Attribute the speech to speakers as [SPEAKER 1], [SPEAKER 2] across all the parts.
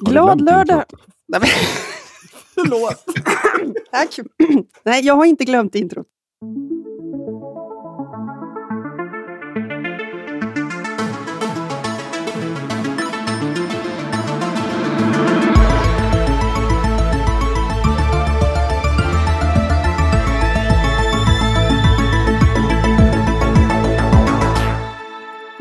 [SPEAKER 1] Glad lördag! Förlåt. Tack. Nej, jag har inte glömt introt.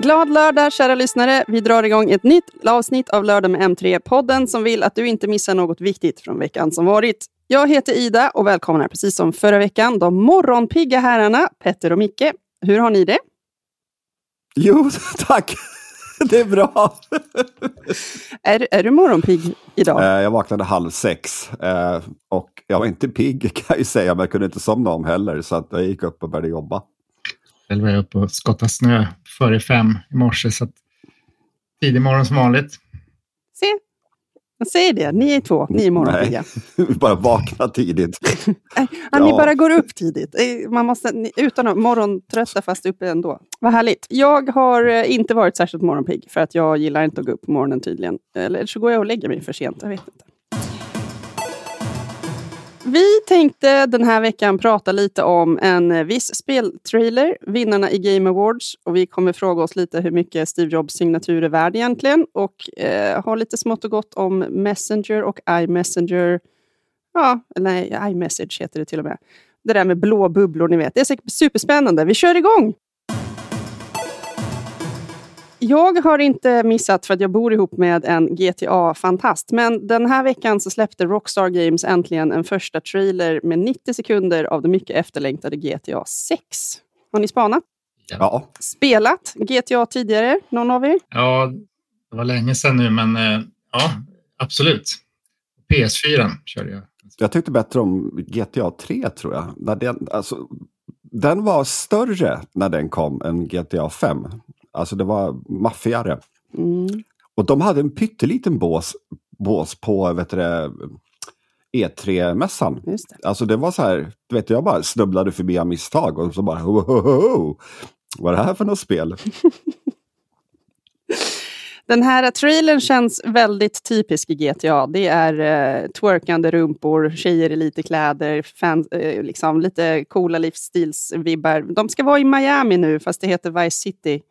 [SPEAKER 1] Glad lördag kära lyssnare. Vi drar igång ett nytt avsnitt av Lördag med M3-podden som vill att du inte missar något viktigt från veckan som varit. Jag heter Ida och välkomnar precis som förra veckan de morgonpigga herrarna Petter och Micke. Hur har ni det?
[SPEAKER 2] Jo, tack. Det är bra.
[SPEAKER 1] Är, är du morgonpigg idag?
[SPEAKER 2] Eh, Jag vaknade halv sex eh, och jag var inte pigg kan jag ju säga, men jag kunde inte somna om heller. Så att jag gick upp och började jobba.
[SPEAKER 3] Själv var jag uppe och skottade snö före fem i morse, så att tidig morgon som vanligt.
[SPEAKER 1] Se, jag säger det. Ni är två, ni är morgonpigga.
[SPEAKER 2] Vi bara vaknade tidigt.
[SPEAKER 1] Ja, Ni bara går upp tidigt. Eh, Man måste, utan att morgontrötta fast uppe ändå. Vad härligt. Jag har eh, inte varit särskilt morgonpigg för att jag gillar inte att gå upp på morgonen tydligen. Eller så går jag och lägger mig för sent. Jag vet inte. Vi tänkte den här veckan prata lite om en viss speltrailer, vinnarna i Game Awards. Och vi kommer fråga oss lite hur mycket Steve Jobs signatur är värd egentligen. Och eh, ha lite smått och gott om Messenger och iMessenger. Ja, eller nej, iMessage heter det till och med. Det där med blå bubblor, ni vet. Det är säkert superspännande. Vi kör igång! Jag har inte missat för att jag bor ihop med en GTA-fantast. Men den här veckan så släppte Rockstar Games äntligen en första trailer med 90 sekunder av det mycket efterlängtade GTA 6. Har ni spanat?
[SPEAKER 2] Ja,
[SPEAKER 1] Spelat GTA tidigare? Någon av er?
[SPEAKER 3] Ja, det var länge sedan nu, men eh, ja, absolut. PS4 körde jag.
[SPEAKER 2] jag tyckte bättre om GTA 3 tror jag. När den, alltså, den var större när den kom än GTA 5. Alltså det var maffigare.
[SPEAKER 1] Mm.
[SPEAKER 2] Och de hade en pytteliten bås, bås på vet du, det, E3-mässan.
[SPEAKER 1] Just det.
[SPEAKER 2] Alltså det var så här, du vet jag bara snubblade förbi av misstag och så bara ho, ho, ho. Vad är det här för något spel?
[SPEAKER 1] Den här trailern känns väldigt typisk i GTA. Det är eh, twerkande rumpor, tjejer i lite kläder, fan, eh, liksom, lite coola livsstilsvibbar. De ska vara i Miami nu, fast det heter Vice City.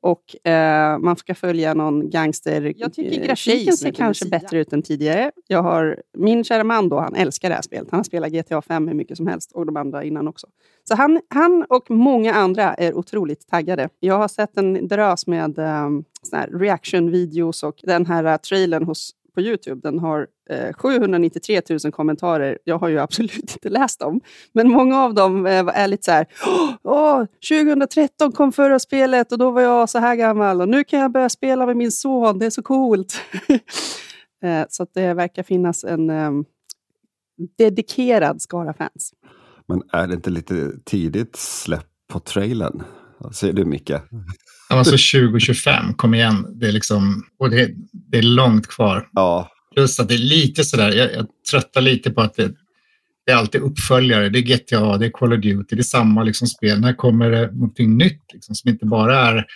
[SPEAKER 1] Och eh, man ska följa någon gangster Jag tycker
[SPEAKER 4] eh,
[SPEAKER 1] grafiken ser kanske
[SPEAKER 4] Lucia.
[SPEAKER 1] bättre ut än tidigare. Jag har, min kära man då, han älskar det här spelet. Han har spelat GTA 5 hur mycket som helst och de andra innan också. Så han, han och många andra är otroligt taggade. Jag har sett en drös med um, reaction-videos och den här uh, trailern hos, på Youtube, den har eh, 793 000 kommentarer. Jag har ju absolut inte läst dem, men många av dem eh, är lite så här, Åh, 2013 kom förra spelet och då var jag så här gammal och nu kan jag börja spela med min son, det är så coolt. Eh, så att det verkar finnas en ehm, dedikerad skara fans.
[SPEAKER 2] Men är det inte lite tidigt släpp på trailern? Vad säger du Micke?
[SPEAKER 3] Alltså 2025, kom igen. Det är, liksom, och det, det är långt kvar.
[SPEAKER 2] Ja,
[SPEAKER 3] Plus att det är lite sådär, jag, jag tröttar lite på att det, det är alltid uppföljare. Det är GTA, det är Call of Duty, det är samma liksom spel. När kommer det någonting nytt liksom, som inte bara är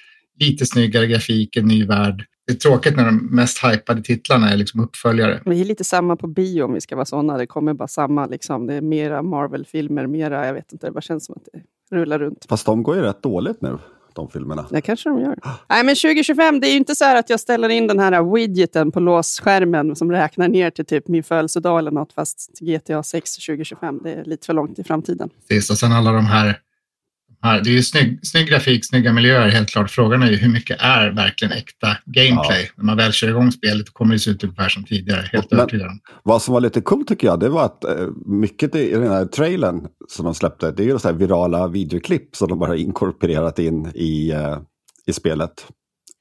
[SPEAKER 3] lite snyggare grafik, en ny värld. Det är tråkigt när de mest hypade titlarna är liksom uppföljare.
[SPEAKER 1] Vi är lite samma på bio om vi ska vara sådana. Det kommer bara samma, liksom. det är mera Marvel-filmer, mera, jag vet inte, det bara känns som att det rullar runt.
[SPEAKER 2] fast de går ju rätt dåligt nu, de filmerna.
[SPEAKER 1] Det kanske de gör. Nej, men 2025, det är ju inte så här att jag ställer in den här widgeten på låsskärmen som räknar ner till typ min födelsedag eller något, fast GTA 6 2025. Det är lite för långt i framtiden.
[SPEAKER 3] Precis, och sen alla de här, här det är ju snygg, snygg grafik, snygga miljöer helt klart. Frågan är ju hur mycket är verkligen äkta gameplay? När man väl kör igång spelet kommer det se ut ungefär som tidigare, helt
[SPEAKER 2] Men-
[SPEAKER 3] övertygad om.
[SPEAKER 2] Vad som var lite coolt tycker jag, det var att eh, mycket i den här trailern som de släppte, det är ju så här virala videoklipp som de bara inkorporerat in i, eh, i spelet.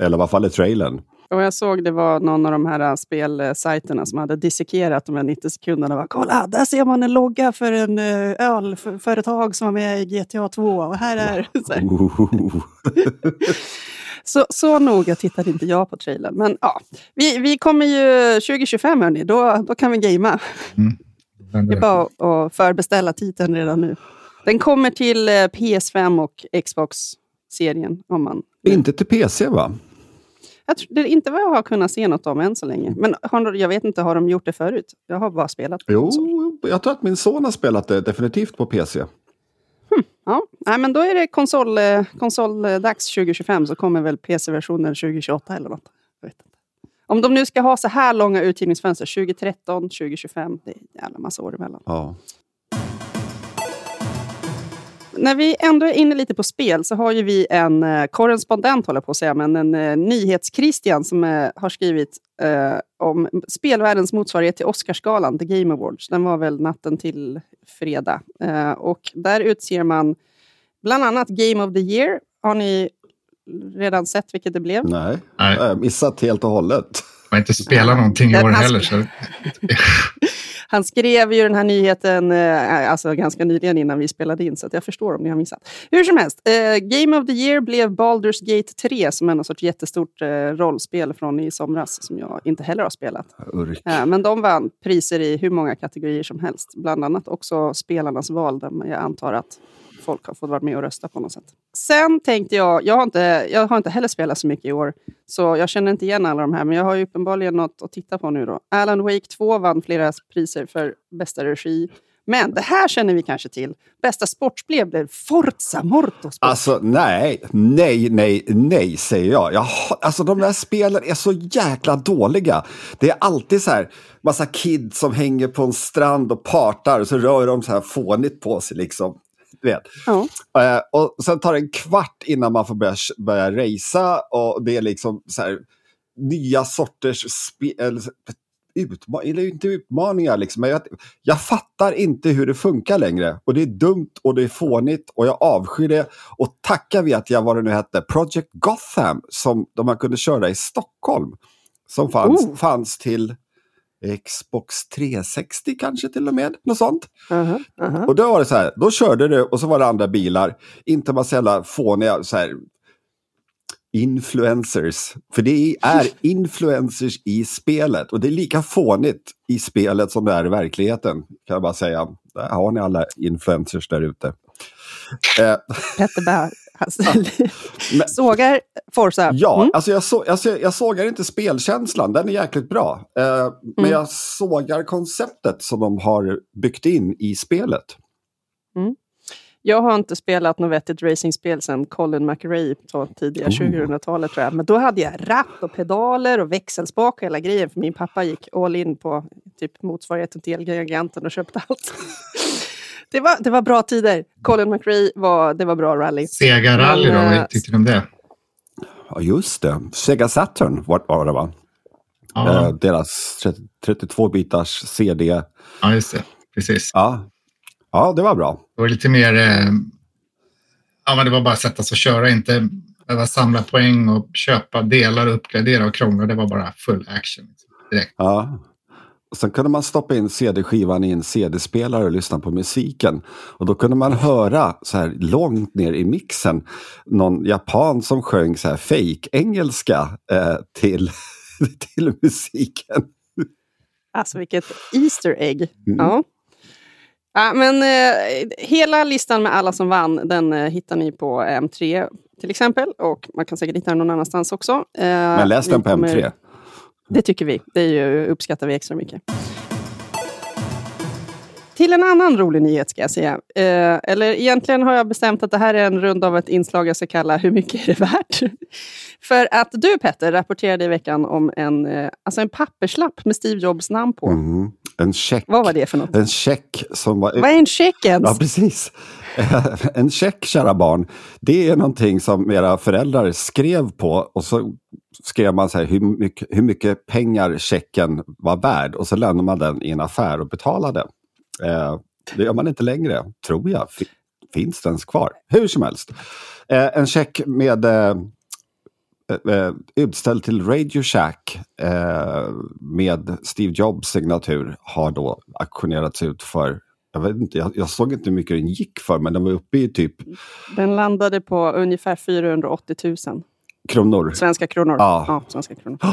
[SPEAKER 2] Eller i alla fall i trailern.
[SPEAKER 1] Och jag såg det var någon av de här äh, spelsajterna som hade dissekerat de här 90 sekunderna. Bara, Kolla, där ser man en logga för en uh, ölföretag som var med i GTA 2. Och här är... Så, här. Så, så noga tittade inte jag på trailern. Men ja, vi, vi kommer ju 2025 hörni, då, då kan vi gamea. Det är bara att- förbeställa titeln redan nu. Den kommer till eh, PS5 och Xbox-serien. om man
[SPEAKER 2] Inte till PC va?
[SPEAKER 1] Jag tror, det är inte vad jag har kunnat se något om än så länge. Men har, jag vet inte, har de gjort det förut? Jag har bara spelat på konsol.
[SPEAKER 2] Jo, jag tror att min son har spelat det definitivt på PC.
[SPEAKER 1] Ja, Nej, men då är det konsol, eh, konsoldags 2025 så kommer väl PC-versionen 2028 eller något. Jag vet inte. Om de nu ska ha så här långa utgivningsfönster, 2013, 2025, det är en jävla massa år emellan.
[SPEAKER 2] Ja.
[SPEAKER 1] När vi ändå är inne lite på spel så har ju vi en eh, korrespondent, håller på att säga, men en eh, nyhets-Christian som eh, har skrivit eh, om spelvärldens motsvarighet till Oscarsgalan, The Game Awards. Den var väl natten till fredag. Eh, och där utser man bland annat Game of the Year. Har ni redan sett vilket det blev?
[SPEAKER 2] Nej,
[SPEAKER 3] Nej.
[SPEAKER 2] jag har missat helt och hållet.
[SPEAKER 3] Jag har inte spelat någonting i år heller. Så.
[SPEAKER 1] Han skrev ju den här nyheten eh, alltså ganska nyligen innan vi spelade in, så jag förstår om ni har missat. Hur som helst, eh, Game of the Year blev Baldur's Gate 3 som är någon sorts jättestort eh, rollspel från i somras som jag inte heller har spelat.
[SPEAKER 2] Urk.
[SPEAKER 1] Eh, men de vann priser i hur många kategorier som helst. Bland annat också spelarnas val, där jag antar att folk har fått vara med och rösta på något sätt. Sen tänkte jag, jag har, inte, jag har inte heller spelat så mycket i år, så jag känner inte igen alla de här, men jag har ju uppenbarligen något att titta på nu. då. Alan Wake 2 vann flera priser för bästa regi. Men det här känner vi kanske till. Bästa sportspel blev Forza Motorsport.
[SPEAKER 2] Alltså nej, nej, nej, nej säger jag. jag. Alltså de där spelen är så jäkla dåliga. Det är alltid så här, massa kids som hänger på en strand och partar och så rör de så här fånigt på sig liksom. Du vet.
[SPEAKER 1] Ja.
[SPEAKER 2] Eh, och sen tar det en kvart innan man får börja, börja racea och det är liksom så här, nya sorters spel. Utma- eller inte utmaningar liksom. Jag, jag fattar inte hur det funkar längre. Och det är dumt och det är fånigt och jag avskyr det. Och tacka vet jag vad det nu hette, Project Gotham som de man kunde köra i Stockholm. Som fanns,
[SPEAKER 1] Oh.
[SPEAKER 2] fanns till Xbox 360 kanske till och med. Något sånt.
[SPEAKER 1] Aha, aha.
[SPEAKER 2] Och då var det så här, då körde du och så var det andra bilar. Inte massa jävla fåniga så här, influencers. För det är influencers i spelet. Och det är lika fånigt i spelet som det är i verkligheten. Kan jag bara säga. Där har ni alla influencers där ute. Eh,
[SPEAKER 1] Petter Bär. Alltså,
[SPEAKER 2] Men-
[SPEAKER 1] sågar Forza.
[SPEAKER 2] ja,
[SPEAKER 1] Mm.
[SPEAKER 2] alltså jag, så, alltså jag sågar inte spelkänslan. Den är jäkligt bra. Eh, Men
[SPEAKER 1] Mm.
[SPEAKER 2] jag sågar konceptet som de har byggt in i spelet.
[SPEAKER 1] Jag har inte spelat något vettigt racingspel sedan Colin McRae på tidiga
[SPEAKER 2] Oh.
[SPEAKER 1] 2000-talet tror jag. Men då hade jag ratt och pedaler och växelspak och hela grejen. För min pappa gick all in på typ motsvarigheten till Elgiganten och köpte allt. Det, var, det var bra tider. Colin McRae var, det var bra rally.
[SPEAKER 3] Sega Rally då,
[SPEAKER 1] Men, eh,
[SPEAKER 3] vad tyckte ni om det?
[SPEAKER 2] Ja, just det. Sega Saturn var, var det va?
[SPEAKER 3] Ja,
[SPEAKER 2] Eh, deras 30, 32-bitars CD.
[SPEAKER 3] ja just det. Precis.
[SPEAKER 2] Ja. ja, det var bra.
[SPEAKER 3] Det var lite mer... Eh, ja, men det var bara att sätta sig och köra, inte behöva samla poäng och köpa delar och uppgradera och krångla. Det var bara full action. Liksom, direkt.
[SPEAKER 2] Ja. Sen kunde man stoppa in CD-skivan i en CD-spelare och lyssna på musiken. Och då kunde man höra så här långt ner i mixen någon japan som sjöng så här fake-engelska eh, till, till musiken.
[SPEAKER 1] Alltså vilket Easter egg.
[SPEAKER 2] Mm.
[SPEAKER 1] Ja. Ja, men eh, hela listan med alla som vann, den eh, hittar ni på M3 till exempel. Och man kan säkert hitta den någon annanstans också. Eh,
[SPEAKER 2] Men läs den på
[SPEAKER 1] kommer-
[SPEAKER 2] M3.
[SPEAKER 1] Det tycker vi. Det är ju, uppskattar vi extra mycket. Till en annan rolig nyhet ska jag säga. Eh, eller egentligen har jag bestämt att det här är en runda av ett inslag jag ska kalla Hur mycket är det värt? För att du Petter rapporterade i veckan om en, eh, alltså en papperslapp med Steve Jobs namn på.
[SPEAKER 2] Mm. En check.
[SPEAKER 1] Vad var det för något?
[SPEAKER 2] En check som var...
[SPEAKER 1] Vad är en check ens?
[SPEAKER 2] Ja, precis. En check, kära barn, det är någonting som era föräldrar skrev på och så skrev man så här, hur, mycket, hur mycket pengar checken var värd och så lämnade man den i en affär och betalade. Eh, det gör man inte längre, tror jag. Fi- Finns det ens kvar? Hur som helst. Eh, en check med eh, eh, utställd till Radio Shack eh, med Steve Jobs signatur har då auktionerats ut för jag, vet inte, jag, jag såg inte hur mycket den gick för, men den var uppe i typ
[SPEAKER 1] Den landade på ungefär 480 000
[SPEAKER 2] kronor.
[SPEAKER 1] svenska kronor.
[SPEAKER 2] Ja.
[SPEAKER 1] svenska kronor.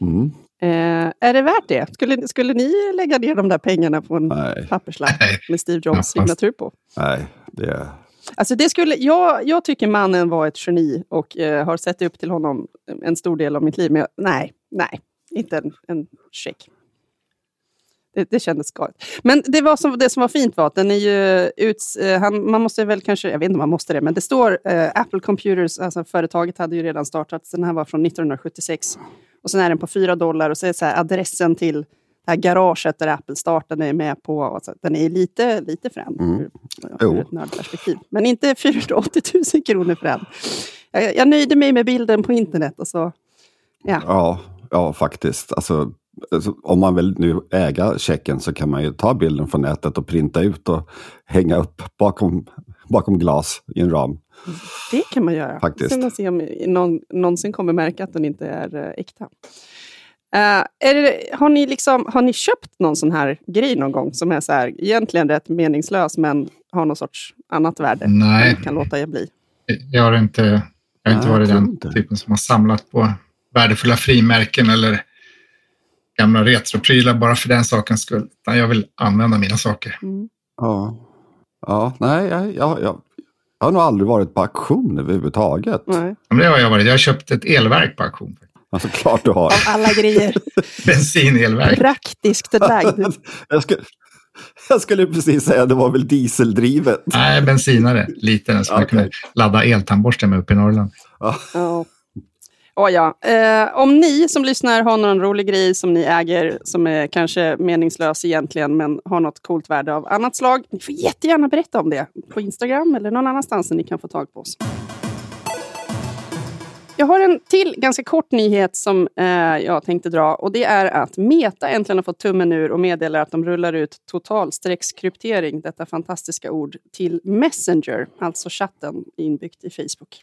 [SPEAKER 2] Mm.
[SPEAKER 1] Eh, är det värt det? Skulle, skulle ni lägga ner de där pengarna på en
[SPEAKER 2] Nej,
[SPEAKER 1] papperslapp med Steve Jobs signatur på?
[SPEAKER 2] nej, det,
[SPEAKER 1] Alltså det skulle, jag, jag tycker mannen var ett geni och eh, har sett upp till honom en stor del av mitt liv. Men jag, nej, nej, inte en, en check. Det, det kändes galet. Men det, var som, det som var fint var att den är ju ut, eh, han, man måste väl kanske, jag vet inte om man måste det, men det står eh, Apple Computers, alltså företaget hade ju redan startat, den här var från 1976. Och sen är den på 4 dollar och så är så här, adressen till det här garaget där Apple startade är med på. Och så, den är lite, lite frän
[SPEAKER 2] Mm.
[SPEAKER 1] ur, ur ett nördperspektiv. Men inte 480 000 kronor för den. Jag, jag nöjde mig med bilden på internet och så, ja.
[SPEAKER 2] Ja, ja faktiskt. Alltså, alltså, om man vill nu äga checken så kan man ju ta bilden från nätet och printa ut och hänga upp bakom, bakom glas i en ram.
[SPEAKER 1] Det kan man göra.
[SPEAKER 2] Faktiskt.
[SPEAKER 1] Sen man se om någon någonsin kommer märka att den inte är eh, äkta. Eh, är det, har, ni liksom, har ni köpt någon sån här grej någon gång som är så här, egentligen rätt meningslös men har någon sorts annat värde?
[SPEAKER 3] Nej.
[SPEAKER 1] Kan låta er bli.
[SPEAKER 3] Jag har inte, jag har inte
[SPEAKER 2] Nej,
[SPEAKER 3] varit
[SPEAKER 2] jag
[SPEAKER 3] den
[SPEAKER 2] inte.
[SPEAKER 3] typen som har samlat på värdefulla frimärken eller gamla retroprylar bara för den sakens skull. Utan jag vill använda mina saker.
[SPEAKER 1] Mm.
[SPEAKER 2] Ja, ja nej, jag, jag, jag, jag har nog aldrig varit på auktion överhuvudtaget.
[SPEAKER 1] Nej.
[SPEAKER 3] Men det har jag varit. Jag har köpt ett elverk på auktion.
[SPEAKER 2] Alltså klart du har.
[SPEAKER 1] Av alla grejer.
[SPEAKER 3] Bensinelverk.
[SPEAKER 1] Praktiskt lagd.
[SPEAKER 2] jag, skulle, jag skulle precis säga det var väl dieseldrivet.
[SPEAKER 3] Nej, bensinare. Liten som jag
[SPEAKER 2] Okej.
[SPEAKER 3] kunde ladda eltandborsten med uppe i Norrland.
[SPEAKER 2] Ja.
[SPEAKER 1] Oh ja. Eh, om ni som lyssnar har någon rolig grej som ni äger som är kanske meningslös egentligen men har något coolt värde av annat slag. Ni får jättegärna berätta om det på Instagram eller någon annanstans där ni kan få tag på oss. Jag har en till ganska kort nyhet som eh, jag tänkte dra och det är att Meta äntligen har fått tummen ur och meddelar att de rullar ut totalstreckskryptering, detta fantastiska ord, till Messenger, alltså chatten inbyggt i Facebook.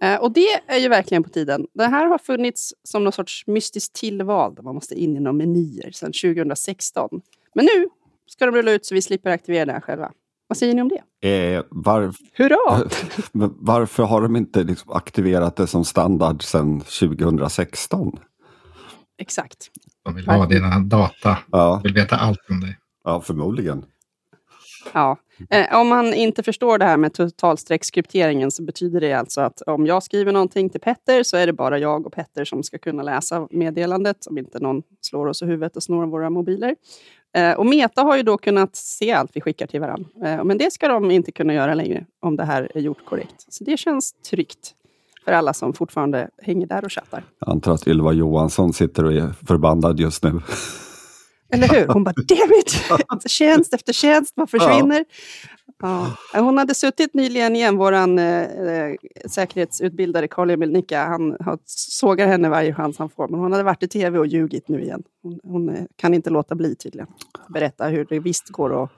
[SPEAKER 1] Eh, och det är ju verkligen på tiden. Det här har funnits som någon sorts mystiskt tillval där man måste in i några menyer sedan 2016. Men nu ska de rulla ut så vi slipper aktivera det här själva. Vad säger ni om det?
[SPEAKER 2] Eh, var,
[SPEAKER 1] Hurra!
[SPEAKER 2] men varför har de inte liksom aktiverat det som standard sedan 2016?
[SPEAKER 1] Exakt.
[SPEAKER 3] De vill ha dina data.
[SPEAKER 2] Ja,
[SPEAKER 3] De vill veta allt om dig.
[SPEAKER 2] ja förmodligen.
[SPEAKER 1] Ja. Eh, om man inte förstår det här med totalstreckskrypteringen så betyder det alltså att om jag skriver någonting till Petter så är det bara jag och Petter som ska kunna läsa meddelandet om inte någon slår oss i huvudet och snor våra mobiler. Eh, och Meta har ju då kunnat se allt vi skickar till varandra. Eh, men det ska de inte kunna göra längre om det här är gjort korrekt. Så det känns tryggt för alla som fortfarande hänger där och chattar.
[SPEAKER 2] Jag antar att Ylva Johansson sitter och är förbannad just nu.
[SPEAKER 1] Eller hur? Hon bara, damn it! Tjänst efter tjänst, vad försvinner? Ja. Hon hade suttit nyligen igen, vår eh, eh, säkerhetsutbildare Carl-Emil Nicka, han har, sågar henne varje chans han får, men hon hade varit i tv och ljugit nu igen. Hon, hon eh, kan inte låta bli tydligen. Berätta hur det visst går att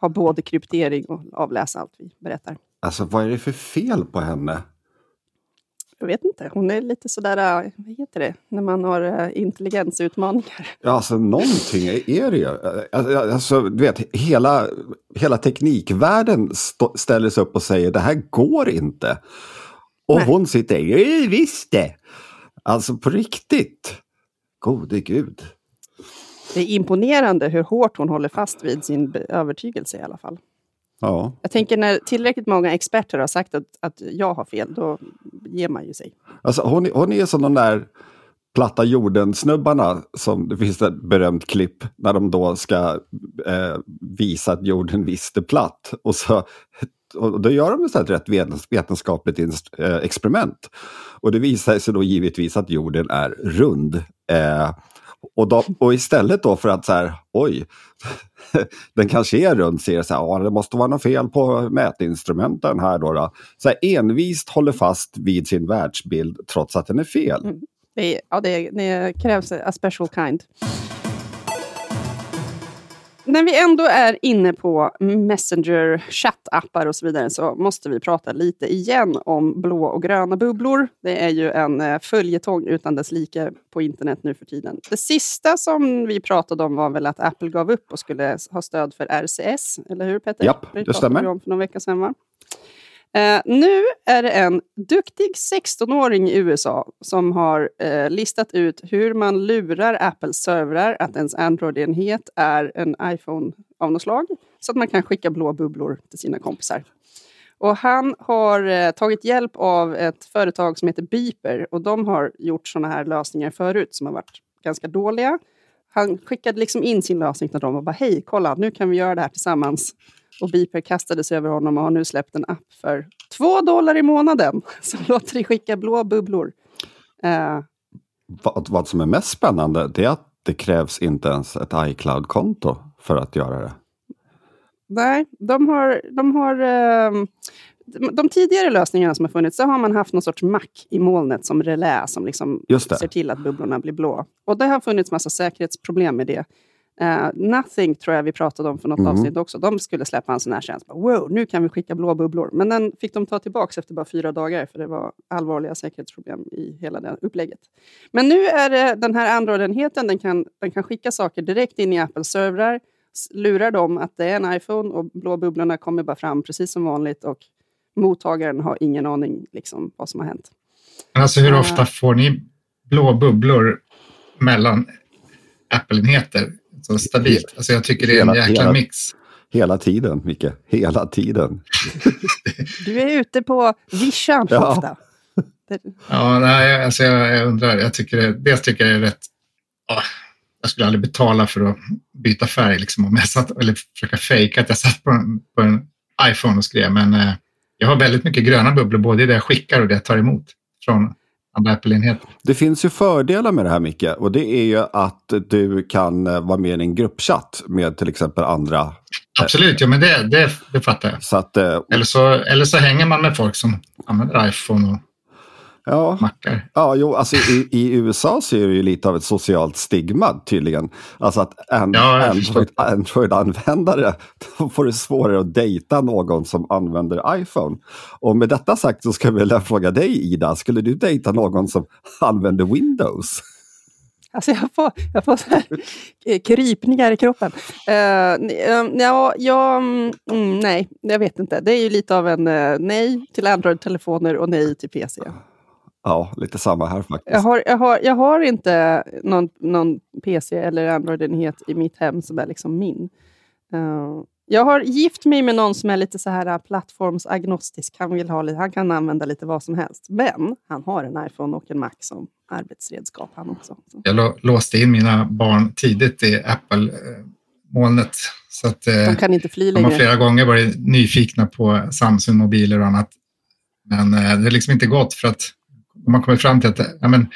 [SPEAKER 1] ha både kryptering och avläsa allt vi berättar.
[SPEAKER 2] Alltså vad är det för fel på henne?
[SPEAKER 1] Jag vet inte, hon är lite sådär, eh, vad heter det, när man har eh, intelligensutmaningar.
[SPEAKER 2] Ja, alltså någonting är det ju. Alltså, Alltså, du vet, hela, hela teknikvärlden st- ställer sig upp och säger det här går inte. Och
[SPEAKER 1] Nej.
[SPEAKER 2] hon sitter, "Ja, visst det. Alltså på riktigt. Gode gud.
[SPEAKER 1] Det är imponerande hur hårt hon håller fast vid sin övertygelse i alla fall.
[SPEAKER 2] Ja,
[SPEAKER 1] Jag tänker när tillräckligt många experter har sagt att, att jag har fel, då ger man ju sig.
[SPEAKER 2] alltså hon, hon är som de där platta jorden-snubbarna som det finns ett berömt klipp när de då ska eh, visa att jorden visst är platt. Och, så, och då gör de ett rätt vetens- vetenskapligt eh, experiment. Och det visar sig då givetvis att jorden är rund. Eh, och, då, och istället då för att så här, oj, den kanske är rund, ser så här, ja, det måste vara något fel på mätinstrumenten här då. då. Så här, envist håller fast vid sin världsbild trots att den är fel.
[SPEAKER 1] Mm. Det, är, ja, det, det krävs a special kind. När vi ändå är inne på Messenger, chattappar och så vidare så måste vi prata lite igen om blå och gröna bubblor. Det är ju en eh, följetong utan dess like på internet nu för tiden. Det sista som vi pratade om var väl att Apple gav upp och skulle ha stöd för RCS, eller hur Peter?
[SPEAKER 2] Japp,
[SPEAKER 1] det
[SPEAKER 2] stämmer.
[SPEAKER 1] vi om för någon vecka sedan va? Eh, nu är det en duktig 16-åring i USA som har eh, listat ut hur man lurar Apples servrar att ens Android-enhet är en iPhone av något slag, så att man kan skicka blå bubblor till sina kompisar. Och han har eh, tagit hjälp av ett företag som heter Beeper och de har gjort sådana här lösningar förut som har varit ganska dåliga. Han skickade liksom in sin lösning till dem och bara hej, kolla, nu kan vi göra det här tillsammans. Och Beeper kastade sig över honom och har nu släppt en app för två dollar i månaden som låter dig skicka blå bubblor. Uh,
[SPEAKER 2] vad, vad som är mest spännande det är att det krävs inte ens ett iCloud-konto för att göra det.
[SPEAKER 1] Nej, de har, de har uh, de tidigare lösningarna som har funnits, så har man haft någon sorts mack i molnet som relä som liksom ser till att bubblorna blir blå. Och det har funnits massa säkerhetsproblem med det. Uh, Nothing tror jag vi pratade om för något mm. avsnitt också. De skulle släppa en sån här tjänst. Wow, nu kan vi skicka blå bubblor. Men den fick de ta tillbaka efter bara fyra dagar för det var allvarliga säkerhetsproblem i hela det upplägget. Men nu är det den här Android-enheten, den kan, den kan skicka saker direkt in i Apples servrar, lurar dem att det är en iPhone och blå bubblorna kommer bara fram precis som vanligt och mottagaren har ingen aning liksom, vad som har hänt.
[SPEAKER 3] Alltså hur ofta får ni blå bubblor mellan Apple-enheter? Så stabilt. Alltså jag tycker det är en jäkla hela, mix.
[SPEAKER 2] Hela tiden, Micke. Hela tiden.
[SPEAKER 1] du är ute på vischan ja. ofta.
[SPEAKER 3] ja, nej, alltså jag, jag undrar. Jag tycker det, dels tycker jag det är rätt... Oh, jag skulle aldrig betala för att byta färg, liksom, om jag satt, eller försöka fejka att jag satt på en, på en iPhone och skrev. Men eh, jag har väldigt mycket gröna bubblor, både i det jag skickar och det jag tar emot från andra Apple-enheter.
[SPEAKER 2] Det finns ju fördelar med det här Micke och det är ju att du kan eh, vara med i en gruppchatt med till exempel andra. Eh,
[SPEAKER 3] Absolut, ja men det, det, det fattar jag. Så att, eh, eller, så, eller så hänger man med folk som använder iPhone och
[SPEAKER 2] ja. Ja, jo, alltså i, i, USA så är det ju lite av ett socialt stigma tydligen. Alltså att an, ja, Android, Android-användare, då får det svårare att dejta någon som använder iPhone. Och med detta sagt så ska jag vilja fråga dig Ida, skulle du dejta någon som använder Windows?
[SPEAKER 1] Alltså jag får, jag får så krypningar i kroppen. Uh, ja, ja mm, nej, jag vet inte. Det är ju lite av en uh, nej till Android-telefoner och nej till PC.
[SPEAKER 2] Ja, lite samma här faktiskt.
[SPEAKER 1] Jag har, jag har, jag har inte någon, någon PC eller Android-enhet i mitt hem som är liksom min. Uh, jag har gift mig med någon som är lite så här plattformsagnostisk. Han, vill ha lite, han kan använda lite vad som helst. Men han har en iPhone och en Mac som arbetsredskap han också. Så.
[SPEAKER 3] Jag låste in mina barn tidigt i Apple-molnet. Så att,
[SPEAKER 1] de kan inte fly längre.
[SPEAKER 3] De har flera gånger varit nyfikna på Samsung-mobiler och annat. Men det har liksom inte gått för att har kommit fram till att ja, men,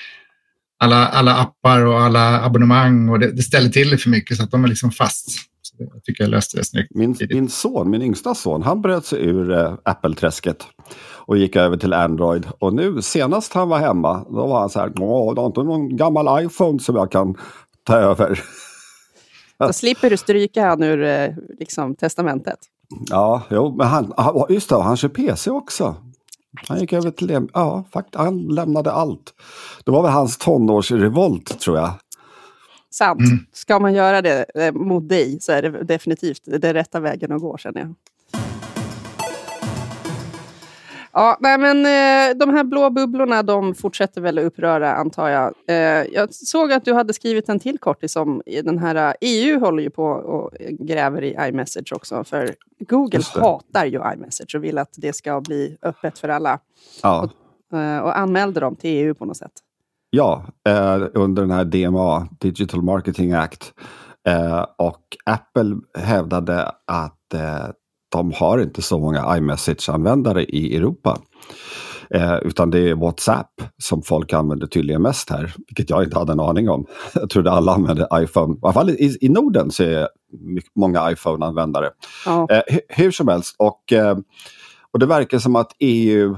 [SPEAKER 3] alla, alla appar och alla abonnemang och det, det ställer till det för mycket så att de är liksom fast. Så jag tycker jag löste det snyggt.
[SPEAKER 2] Min, min son, min yngsta son, han bröt sig ur äh, Apple-träsket och gick över till Android. Och nu senast han var hemma, då var han så här, Åh, du har inte någon gammal iPhone som jag kan ta över.
[SPEAKER 1] Så slipper du stryka han ur eh, liksom, testamentet.
[SPEAKER 2] Ja, jo, men han, just det, han kör PC också. Han gick över till det. Ja, fakt, han lämnade allt. Det var väl hans tonårsrevolt, tror jag.
[SPEAKER 1] Sant. Mm. Ska man göra det eh, mot dig så är det definitivt det rätta vägen att gå, känner jag. Ja, nej, men eh, de här blå bubblorna de fortsätter väl att uppröra, antar jag. Eh, jag såg att du hade skrivit en till kortis om den här EU eh, håller ju på och gräver i iMessage också. För Google hatar ju iMessage och vill att det ska bli öppet för alla. Ja. Och, och anmälde dem till EU på något sätt.
[SPEAKER 2] Ja, under den här DMA, Digital Marketing Act. Och Apple hävdade att de har inte så många iMessage-användare i Europa. Eh, utan det är WhatsApp som folk använder tydligen mest här, vilket jag inte hade en aning om. Jag trodde alla använde iPhone. I alla fall i, i Norden så är många iPhone-användare. Ja. Eh, hur som helst, och, eh, och det verkar som att EU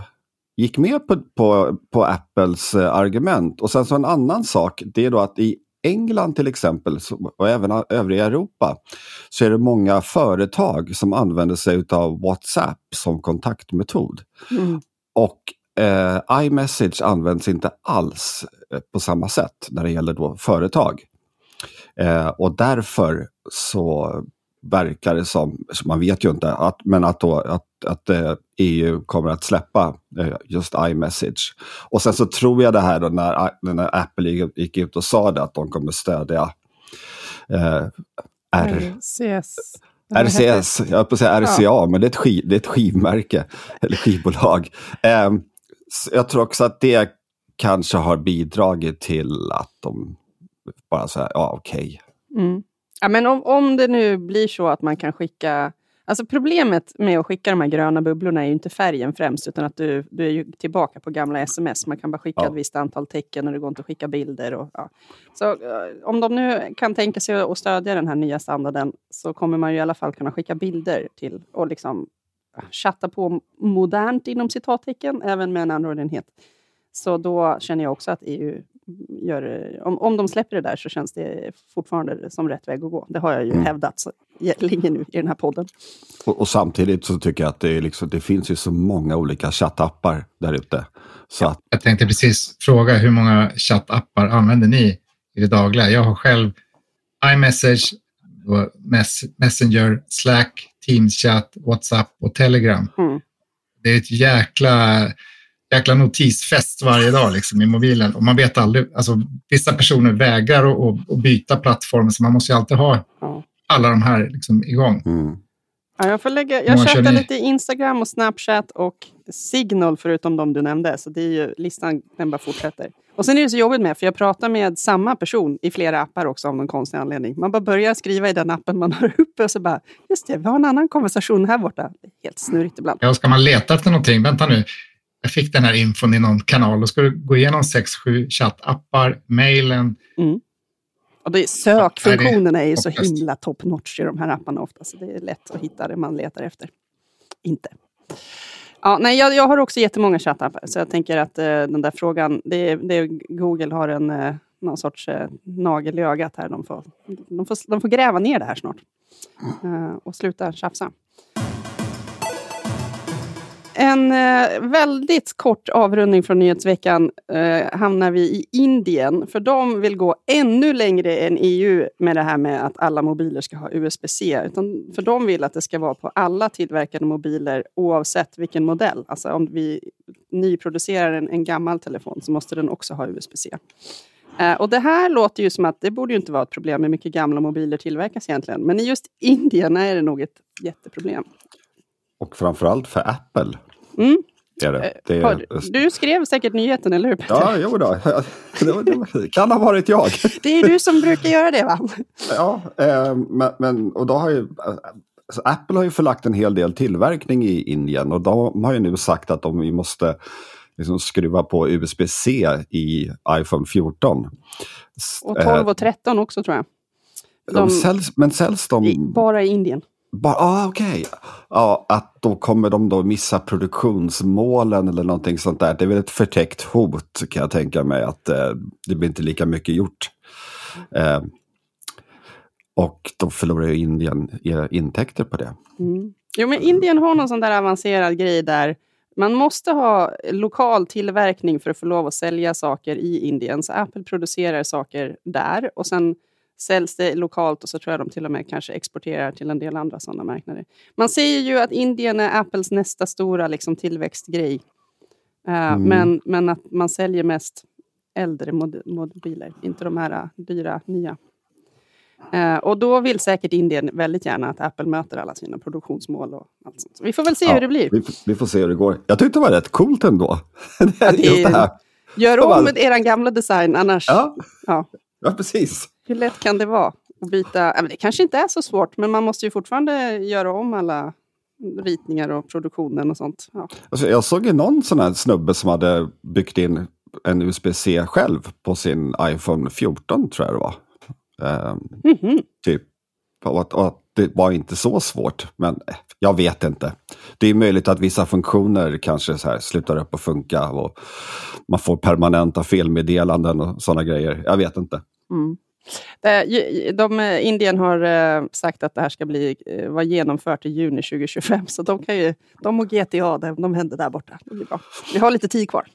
[SPEAKER 2] gick med på, på, på Apples eh, argument. Och sen så en annan sak, det är då att i England till exempel och även övriga Europa så är det många företag som använder sig av WhatsApp som kontaktmetod. Mm. Och eh, iMessage används inte alls eh, på samma sätt när det gäller då företag. Eh, och därför så verkar det som, man vet ju inte, att, men att, då, att, att eh, EU kommer att släppa eh, just iMessage. Och sen så tror jag det här då när, när Apple gick ut och sa det att de kommer stödja eh, R,
[SPEAKER 1] RCS.
[SPEAKER 2] RCS, jag höll på att säga RCA, ja. men det är, ett skiv, det är ett skivmärke, eller skivbolag. Eh, jag tror också att det kanske har bidragit till att de bara säger, ja okej.
[SPEAKER 1] Okay. Mm. Ja, men om, om det nu blir så att man kan skicka Alltså problemet med att skicka de här gröna bubblorna är ju inte färgen främst, utan att du, du är tillbaka på gamla sms. Man kan bara skicka ja. ett visst antal tecken och det går inte att skicka bilder. Och, ja. Så eh, om de nu kan tänka sig att stödja den här nya standarden så kommer man ju i alla fall kunna skicka bilder till och liksom chatta på modernt inom citattecken, även med en Android-enhet. Så då känner jag också att EU gör, om, om de släpper det där så känns det fortfarande som rätt väg att gå. Det har jag ju mm. hävdat så länge nu i den här podden.
[SPEAKER 2] Och, och, samtidigt så tycker jag att det, liksom, det finns ju så många olika chattappar där ute. Att...
[SPEAKER 3] Jag tänkte precis fråga hur många chattappar använder ni i det dagliga? Jag har själv iMessage, Messenger, Slack, Teams-chatt, WhatsApp och Telegram. Mm. Det är ett jäkla jäkla notisfest varje dag liksom, i mobilen. Och man vet aldrig, alltså, vissa personer vägrar att, att, att byta plattform, så man måste ju alltid ha alla de här liksom, igång. Mm.
[SPEAKER 1] Ja, jag får lägga, jag chattar lite i Instagram och Snapchat och Signal, förutom de du nämnde. Så det är ju, listan den bara fortsätter. Och sen är det så jobbigt med, för jag pratar med samma person i flera appar också av någon konstig anledning. Man bara börjar skriva i den appen man har uppe och så bara, just det, vi har en annan konversation här borta. Helt snurrigt ibland.
[SPEAKER 3] Ja, ska man leta efter någonting, vänta nu, jag fick den här infon i någon kanal. Då ska du gå igenom sex, sju chattappar, mejlen. Mm.
[SPEAKER 1] Och det, sökfunktionerna är ju så himla top notch i de här apparna ofta, så det är lätt att hitta det man letar efter. Inte. Ja, nej, jag, jag har också jättemånga chattappar, så jag tänker att eh, den där frågan, det, det, Google har en, eh, någon sorts eh, nagel i ögat här. De får, de, får, de får gräva ner det här snart eh, och sluta tjafsa. En eh, väldigt kort avrundning från nyhetsveckan eh, hamnar vi i Indien. För de vill gå ännu längre än EU med det här med att alla mobiler ska ha USB-C. Utan för de vill att det ska vara på alla tillverkade mobiler oavsett vilken modell. Alltså om vi nyproducerar en, en gammal telefon så måste den också ha USB-C. Eh, och det här låter ju som att det borde ju inte vara ett problem med mycket gamla mobiler tillverkas egentligen. Men i just Indien är det nog ett jätteproblem.
[SPEAKER 2] Och framförallt för Apple. Mm. Är det. Det
[SPEAKER 1] är... Du skrev säkert nyheten, eller hur? Peter?
[SPEAKER 2] Ja, jo då. Det kan ha varit jag.
[SPEAKER 1] Det är du som brukar göra det, va?
[SPEAKER 2] Ja, eh, men, och då har ju... Alltså Apple har ju förlagt en hel del tillverkning i Indien och de har ju nu sagt att de måste liksom skruva på USB-C i iPhone 14.
[SPEAKER 1] Och 12 och 13 också tror jag.
[SPEAKER 2] De, de säljs, men säljs de...
[SPEAKER 1] Bara i Indien.
[SPEAKER 2] Bara, ah, Okej, okay. ja, att då kommer de då missa produktionsmålen eller någonting sånt där. Det är väl ett förtäckt hot kan jag tänka mig att eh, det blir inte lika mycket gjort. Eh, och då förlorar ju Indien eh, intäkter på det.
[SPEAKER 1] Mm. Jo, men Indien har någon sån där avancerad grej där man måste ha lokal tillverkning för att få lov att sälja saker i Indien. Så Apple producerar saker där och sen säljs det lokalt och så tror jag de till och med kanske exporterar till en del andra sådana marknader. Man säger ju att Indien är Apples nästa stora liksom, tillväxtgrej. Uh, mm. men, men att man säljer mest äldre mod mobiler, inte de här uh, dyra nya. Uh, och då vill säkert Indien väldigt gärna att Apple möter alla sina produktionsmål. Och allt sånt. Så vi får väl se ja, hur det blir.
[SPEAKER 2] Vi, vi, får se hur det går. Jag tyckte det var rätt coolt ändå.
[SPEAKER 1] det, Just det här. Gör om er gamla design annars.
[SPEAKER 2] Ja, ja. ja precis.
[SPEAKER 1] Hur lätt kan det vara att byta? Det kanske inte är så svårt, men man måste ju fortfarande göra om alla ritningar och produktionen och sånt. Ja.
[SPEAKER 2] Alltså, jag såg ju någon sån här snubbe som hade byggt in en USB-C själv på sin iPhone 14, tror jag det var. Um, mm -hmm. Typ. Och att, och att det var inte så svårt, men eh, jag vet inte. Det är möjligt att vissa funktioner kanske så här slutar upp att funka och man får permanenta felmeddelanden och sådana grejer. Jag vet inte. Mm.
[SPEAKER 1] De, Indien har eh, sagt att det här ska bli, eh, vara genomfört i juni 2025, så de, kan ju, de och GTA, de händer där borta. Det blir bra. Vi har lite tid kvar.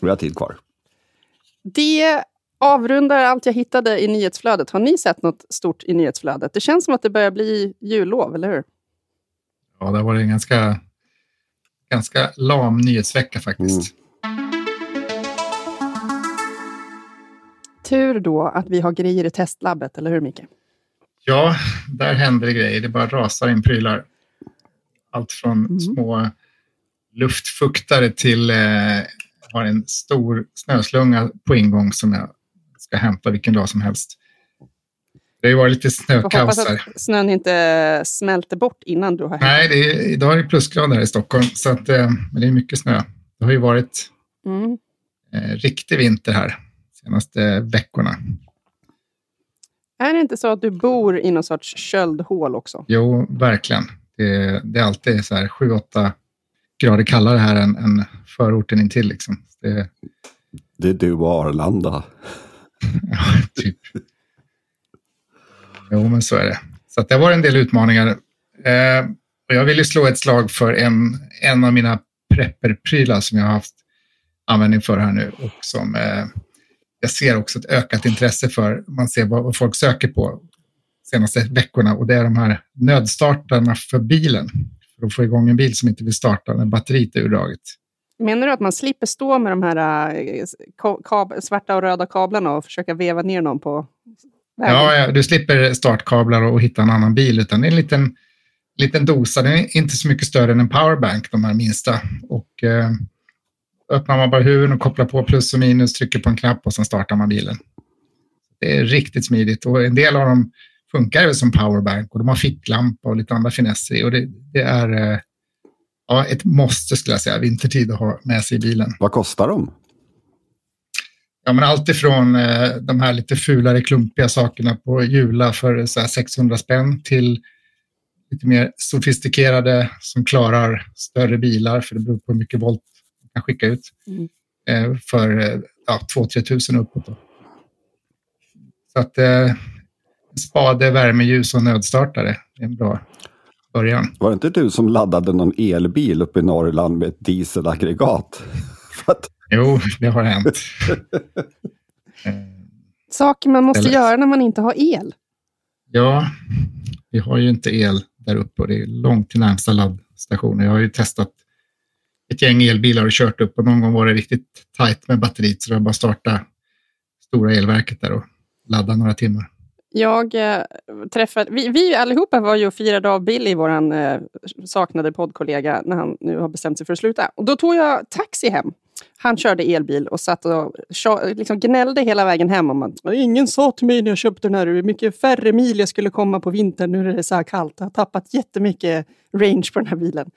[SPEAKER 2] Vi har tid kvar.
[SPEAKER 1] Det avrundar allt jag hittade i nyhetsflödet. Har ni sett något stort i nyhetsflödet? Det känns som att det börjar bli jullov, eller hur?
[SPEAKER 3] Ja, det har varit en ganska, ganska lam nyhetsvecka faktiskt. Mm.
[SPEAKER 1] Tur då att vi har grejer i testlabbet, eller hur Micke?
[SPEAKER 3] Ja, där händer det grejer. Det bara rasar in prylar. Allt från
[SPEAKER 1] Mm.
[SPEAKER 3] små luftfuktare till eh, har en stor snöslunga på ingång som jag ska hämta vilken dag som helst. Det har ju varit lite
[SPEAKER 1] hoppas
[SPEAKER 3] snökaos här.
[SPEAKER 1] att snön inte smälter bort innan du har
[SPEAKER 3] Nej, det är, idag är det plusgrader här i Stockholm, så att, eh, men det är mycket snö. Det har ju varit
[SPEAKER 1] Mm.
[SPEAKER 3] eh, riktig vinter här senaste veckorna.
[SPEAKER 1] Är det inte så att du bor i någon sorts köldhål också?
[SPEAKER 3] Jo, verkligen. Det, det är alltid så här 7-8 grader kallare här än, än förorten intill. Liksom. Det,
[SPEAKER 2] Det är du och Arlanda.
[SPEAKER 3] ja, typ. Jo, men så är det. Så att det var en del utmaningar. Eh, och jag ville slå ett slag för en, en av mina prepperprylar som jag har haft användning för här nu och som eh, jag ser också ett ökat intresse för. Man ser vad, folk söker på senaste veckorna och det är de här nödstartarna för bilen. För att få igång en bil som inte vill starta när batteriet är urdraget.
[SPEAKER 1] Menar du att man slipper stå med de här kab- svarta och röda kablarna och försöka veva ner någon på vägen?
[SPEAKER 3] Ja, ja, du slipper startkablar och hitta en annan bil, utan det är en liten, liten dosa. Den är inte så mycket större än en powerbank, de här minsta. Och eh, öppnar man bara huven och kopplar på plus och minus, trycker på en knapp och sen startar man bilen. Det är riktigt smidigt och en del av dem funkar som powerbank och de har ficklampa och lite andra finesser i. Och det, det är eh, ja, ett måste skulle jag säga, vintertid att ha med sig i bilen.
[SPEAKER 2] Vad kostar de?
[SPEAKER 3] Ja, men allt ifrån eh, de här lite fulare, klumpiga sakerna på Jula för så här 600 spänn till lite mer sofistikerade som klarar större bilar, för det beror på hur mycket volt kan skicka ut,
[SPEAKER 1] Mm.
[SPEAKER 3] eh, för eh, ja, 2-3 tusen uppåt. Då. Så att eh, spade, värmeljus och nödstartare är en bra början.
[SPEAKER 2] Var det inte du som laddade någon elbil uppe i Norrland med ett dieselaggregat? Att,
[SPEAKER 3] Jo, det har hänt. Eh,
[SPEAKER 1] Saker man måste
[SPEAKER 3] Eller-
[SPEAKER 1] göra när man inte har el.
[SPEAKER 3] Ja, vi har ju inte el där uppe och det är långt till närmsta laddstation. Jag har ju testat ett gäng elbilar och kört upp och någon gång var det riktigt tajt med batteriet så det var bara att starta stora elverket där och ladda några timmar.
[SPEAKER 1] Jag eh, träffade, vi, vi allihopa var ju och firade av Billy, vår eh, saknade poddkollega, när han nu har bestämt sig för att sluta. Och då tog jag taxi hem. Han körde elbil och satt och liksom gnällde hela vägen hem om att ingen sa till mig när jag köpte den här hur mycket färre mil jag skulle komma på vintern. Nu är det så här kallt. Jag har tappat jättemycket range på den här bilen.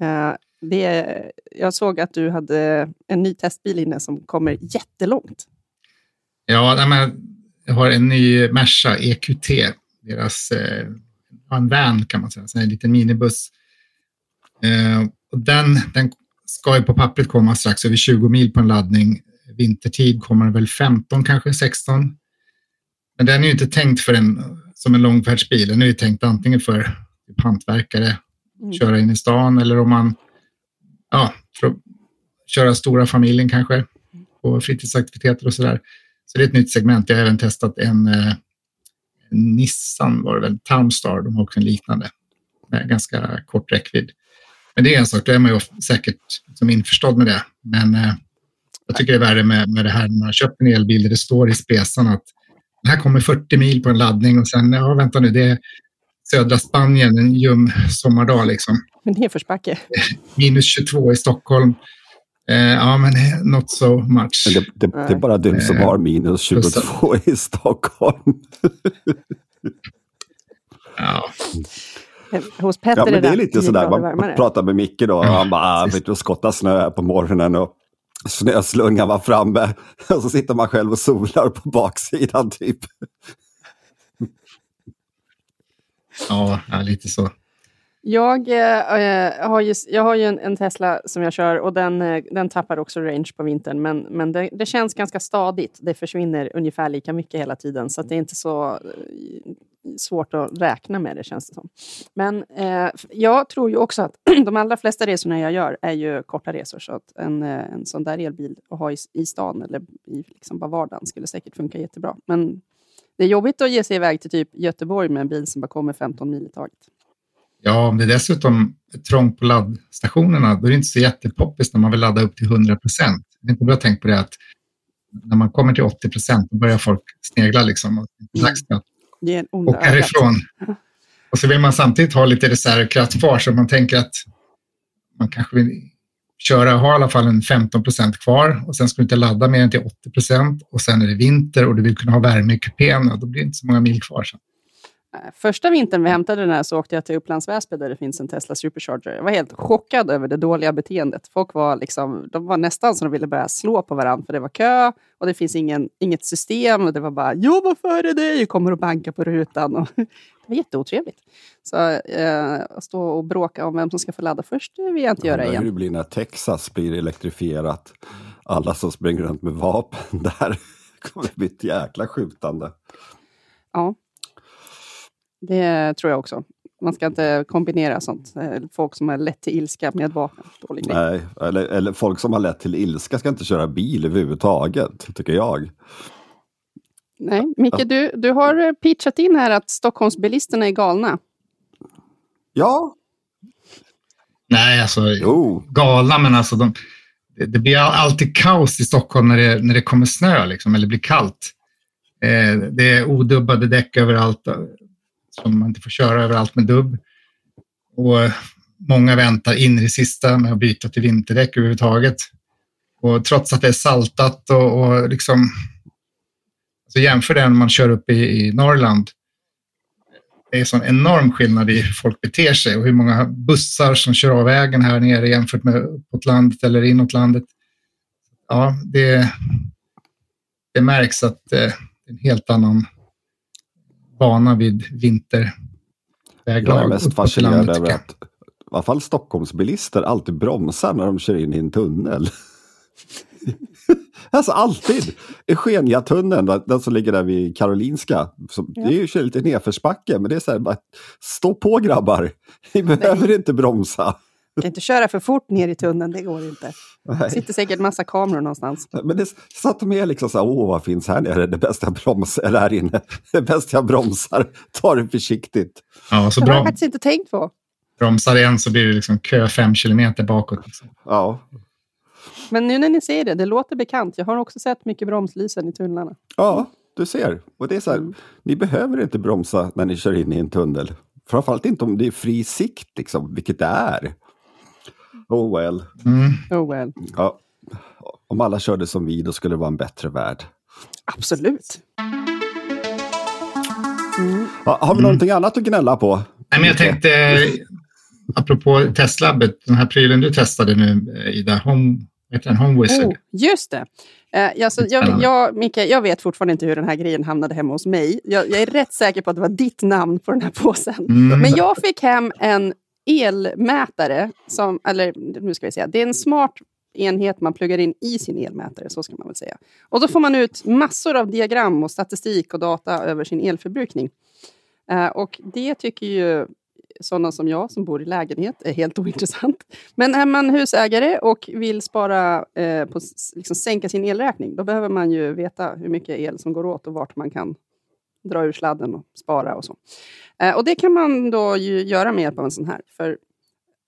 [SPEAKER 1] Eh, det, jag såg att du hade en ny testbil inne som kommer jättelångt.
[SPEAKER 3] Ja, men jag har en ny Merca EQT, deras eh, en van kan man säga, en liten minibuss. Eh, och den, den ska ju på pappret komma strax över 20 mil på en laddning. Vintertid kommer den väl 15, kanske 16. Men den är ju inte tänkt för en, som en långfärdsbil. Den är ju tänkt antingen för typ hantverkare,
[SPEAKER 1] Mm.
[SPEAKER 3] köra in i stan eller om man ja, för att köra stora familjen kanske på fritidsaktiviteter och sådär. Så det är ett nytt segment. Jag har även testat en, eh, Nissan, var det väl, Townstar. De har också en liknande med ganska kort räckvidd. Men det är en sak, då är man ju säkert som införstådd med det. Men eh, jag tycker det är värre med, med det här när man har köpt en elbil där det står i spesan att den här kommer 40 mil på en laddning och sen, ja vänta nu, det är södra Spanien, en ljum sommardag liksom.
[SPEAKER 1] Nedförsbacke.
[SPEAKER 3] Minus 22 i Stockholm. Eh, ja, men eh, not so much.
[SPEAKER 2] det, det, det är bara du som
[SPEAKER 3] Eh,
[SPEAKER 2] har minus 22 i Stockholm.
[SPEAKER 3] Ja,
[SPEAKER 1] Hos Petter
[SPEAKER 2] Ja, men det är lite
[SPEAKER 1] 10
[SPEAKER 2] sådär, man
[SPEAKER 1] varmare.
[SPEAKER 2] pratar med Micke då och han bara, ah, vet du, skotta snö här på morgonen och snöslungan var framme. Och så sitter man själv och solar på baksidan typ.
[SPEAKER 3] ja lite så.
[SPEAKER 1] Jag, eh, har ju, jag har ju en, en Tesla som jag kör och den, eh, den tappar också range på vintern. Men, men det, det känns ganska stadigt. Det försvinner ungefär lika mycket hela tiden. Så att det är inte så eh, svårt att räkna med det känns det som. Men eh, jag tror ju också att de allra flesta resorna jag gör är ju korta resor. Så att en, eh, en sån där elbil att ha i, i stan eller i liksom bara vardagen skulle säkert funka jättebra. Men det är jobbigt att ge sig iväg till typ Göteborg med en bil som bara kommer 15 mil i taget.
[SPEAKER 3] Ja, om det är dessutom är trångt på laddstationerna, då är det inte så jättepoppis när man vill ladda upp till 100 procent. Jag vet inte har tänkt på det att när man kommer till 80 procent, då börjar folk snegla liksom. Och det är dags att
[SPEAKER 1] Det är en
[SPEAKER 3] åka härifrån. Och så vill man samtidigt ha lite reservkraft kvar så man tänker att man kanske vill köra, ha i alla fall en 15 procent kvar och sen ska du inte ladda mer än till 80 procent och sen är det vinter och du vill kunna ha värme i kupén och då blir det inte så många mil kvar. Sen.
[SPEAKER 1] Första vintern vi hämtade den här så åkte jag till Upplands Väsby där det finns en Tesla Supercharger. Jag var helt chockad över det dåliga beteendet. Folk var, liksom, de var nästan som de ville börja slå på varandra för det var kö och det finns ingen, inget system. Och det var bara “jag var före dig” och kommer och banka på rutan. Och det var jätteotrevligt. Så eh, att stå och bråka om vem som ska få ladda först det vill jag inte göra igen.
[SPEAKER 2] Hur det blir när Texas blir elektrifierat. Alla som springer runt med vapen där kommer bli ett jäkla skjutande.
[SPEAKER 1] Ja, det tror jag också. Man ska inte kombinera sånt. Eh, folk som har lätt till ilska med vapen.
[SPEAKER 2] Nej, eller, eller folk som har lätt till ilska ska inte köra bil överhuvudtaget, tycker jag.
[SPEAKER 1] Nej, Micke, du, du har pitchat in här att Stockholmsbilisterna är galna.
[SPEAKER 2] Ja.
[SPEAKER 3] Nej, alltså jo. galna, men alltså de, det, det, blir alltid kaos i Stockholm när det, när det kommer snö liksom, eller blir kallt. Eh, det är odubbade däck överallt som man inte får köra överallt med dubb. Och många väntar in i det sista med att byta till vinterdäck överhuvudtaget. Och trots att det är saltat och, och liksom... Så jämför det när man kör upp i, i Norrland. Det är sån enorm skillnad i hur folk beter sig och hur många bussar som kör av vägen här nere jämfört med uppåt landet eller inåt landet. Ja, det, det märks att eh, det är en helt annan vana vid vinterväglag.
[SPEAKER 2] Jag är mest fascinerad över att i alla fall Stockholmsbilister alltid bromsar när de kör in i en tunnel. alltså alltid! Eugeniatunneln, den som ligger där vid Karolinska. Som, ja. Det är ju lite nedförsbacke, men det är så här, bara, stå på grabbar! Ni behöver Nej. inte bromsa.
[SPEAKER 1] Kan inte köra för fort ner i tunneln, det går inte. Det sitter säkert massa kameror någonstans.
[SPEAKER 2] Men det satt med liksom så här, åh vad finns här nere, det bästa jag bromsar, eller här inne, det bästa jag bromsar, ta det försiktigt.
[SPEAKER 3] Ja, så
[SPEAKER 1] det har jag faktiskt inte tänkt på.
[SPEAKER 3] Bromsar igen så blir det liksom kö fem kilometer bakåt. Liksom.
[SPEAKER 2] Ja.
[SPEAKER 1] Men nu när ni säger det, det låter bekant. Jag har också sett mycket bromslysen i tunnlarna.
[SPEAKER 2] Ja, du ser. Och det är så här, mm. ni behöver inte bromsa när ni kör in i en tunnel. Framförallt inte om det är fri sikt, liksom, vilket det är. Oh well.
[SPEAKER 1] Mm. Oh well.
[SPEAKER 2] Ja. Om alla körde som vi, då skulle det vara en bättre värld.
[SPEAKER 1] Absolut.
[SPEAKER 2] Mm. Ja, har vi mm. någonting annat att gnälla på?
[SPEAKER 3] Nej, men jag tänkte, apropå testlabbet, den här prylen du testade nu, eh, Ida, Home, heter den, Home Wizard. Oh,
[SPEAKER 1] just det. Eh, alltså, jag, jag, Micke, jag vet fortfarande inte hur den här grejen hamnade hemma hos mig. Jag, jag, är rätt säker på att det var ditt namn på den här påsen. Mm. Men jag fick hem en elmätare, som, eller nu ska vi säga, det är en smart enhet man pluggar in i sin elmätare, så ska man väl säga. Och då får man ut massor av diagram och statistik och data över sin elförbrukning. Eh, och det tycker ju sådana som jag som bor i lägenhet är helt ointressant. Men är man husägare och vill spara, eh, på, liksom sänka sin elräkning, då behöver man ju veta hur mycket el som går åt och vart man kan dra ur sladden och spara och så. Eh, och det kan man då göra med hjälp av en sån här. För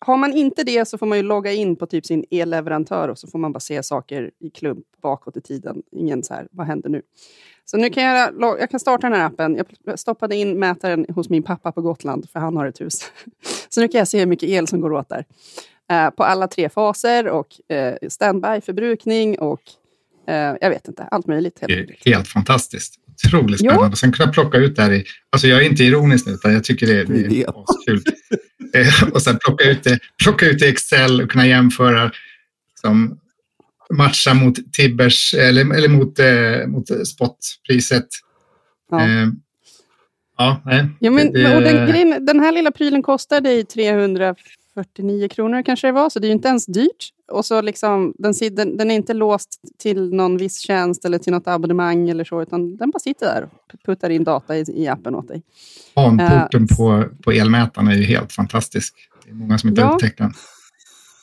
[SPEAKER 1] har man inte det så får man ju logga in på typ sin elleverantör och så får man bara se saker i klump bakåt i tiden. Ingen så här, vad händer nu? Så nu kan jag, jag kan starta den här appen. Jag stoppade in mätaren hos min pappa på Gotland, för han har ett hus. Så nu kan jag se hur mycket el som går åt där. Eh, på alla tre faser och eh, standby-förbrukning och eh, jag vet inte, allt möjligt.
[SPEAKER 3] Helt, helt fantastiskt otroligt spännande. Jo. Sen kunna plocka ut det här i, alltså jag är inte ironisk nu, utan jag tycker det, det är kul. Eh, och sen plocka ut det, plocka ut det i Excel och kunna jämföra, liksom, matcha mot Tibbers, eller, eller mot, eh, mot spotpriset. Ja. Eh, ja, nej.
[SPEAKER 1] Ja, men, det, och den, grejen, den här lilla prylen kostar dig 349 kronor kanske det var, så det är ju inte ens dyrt. Och så liksom, den, den, den, är inte låst till någon viss tjänst eller till något abonnemang eller så, utan den bara sitter där och puttar in data i, i appen åt dig.
[SPEAKER 3] Hanporten uh, på, på elmätaren är ju helt fantastisk. Det är många som inte ja. har upptäckt den.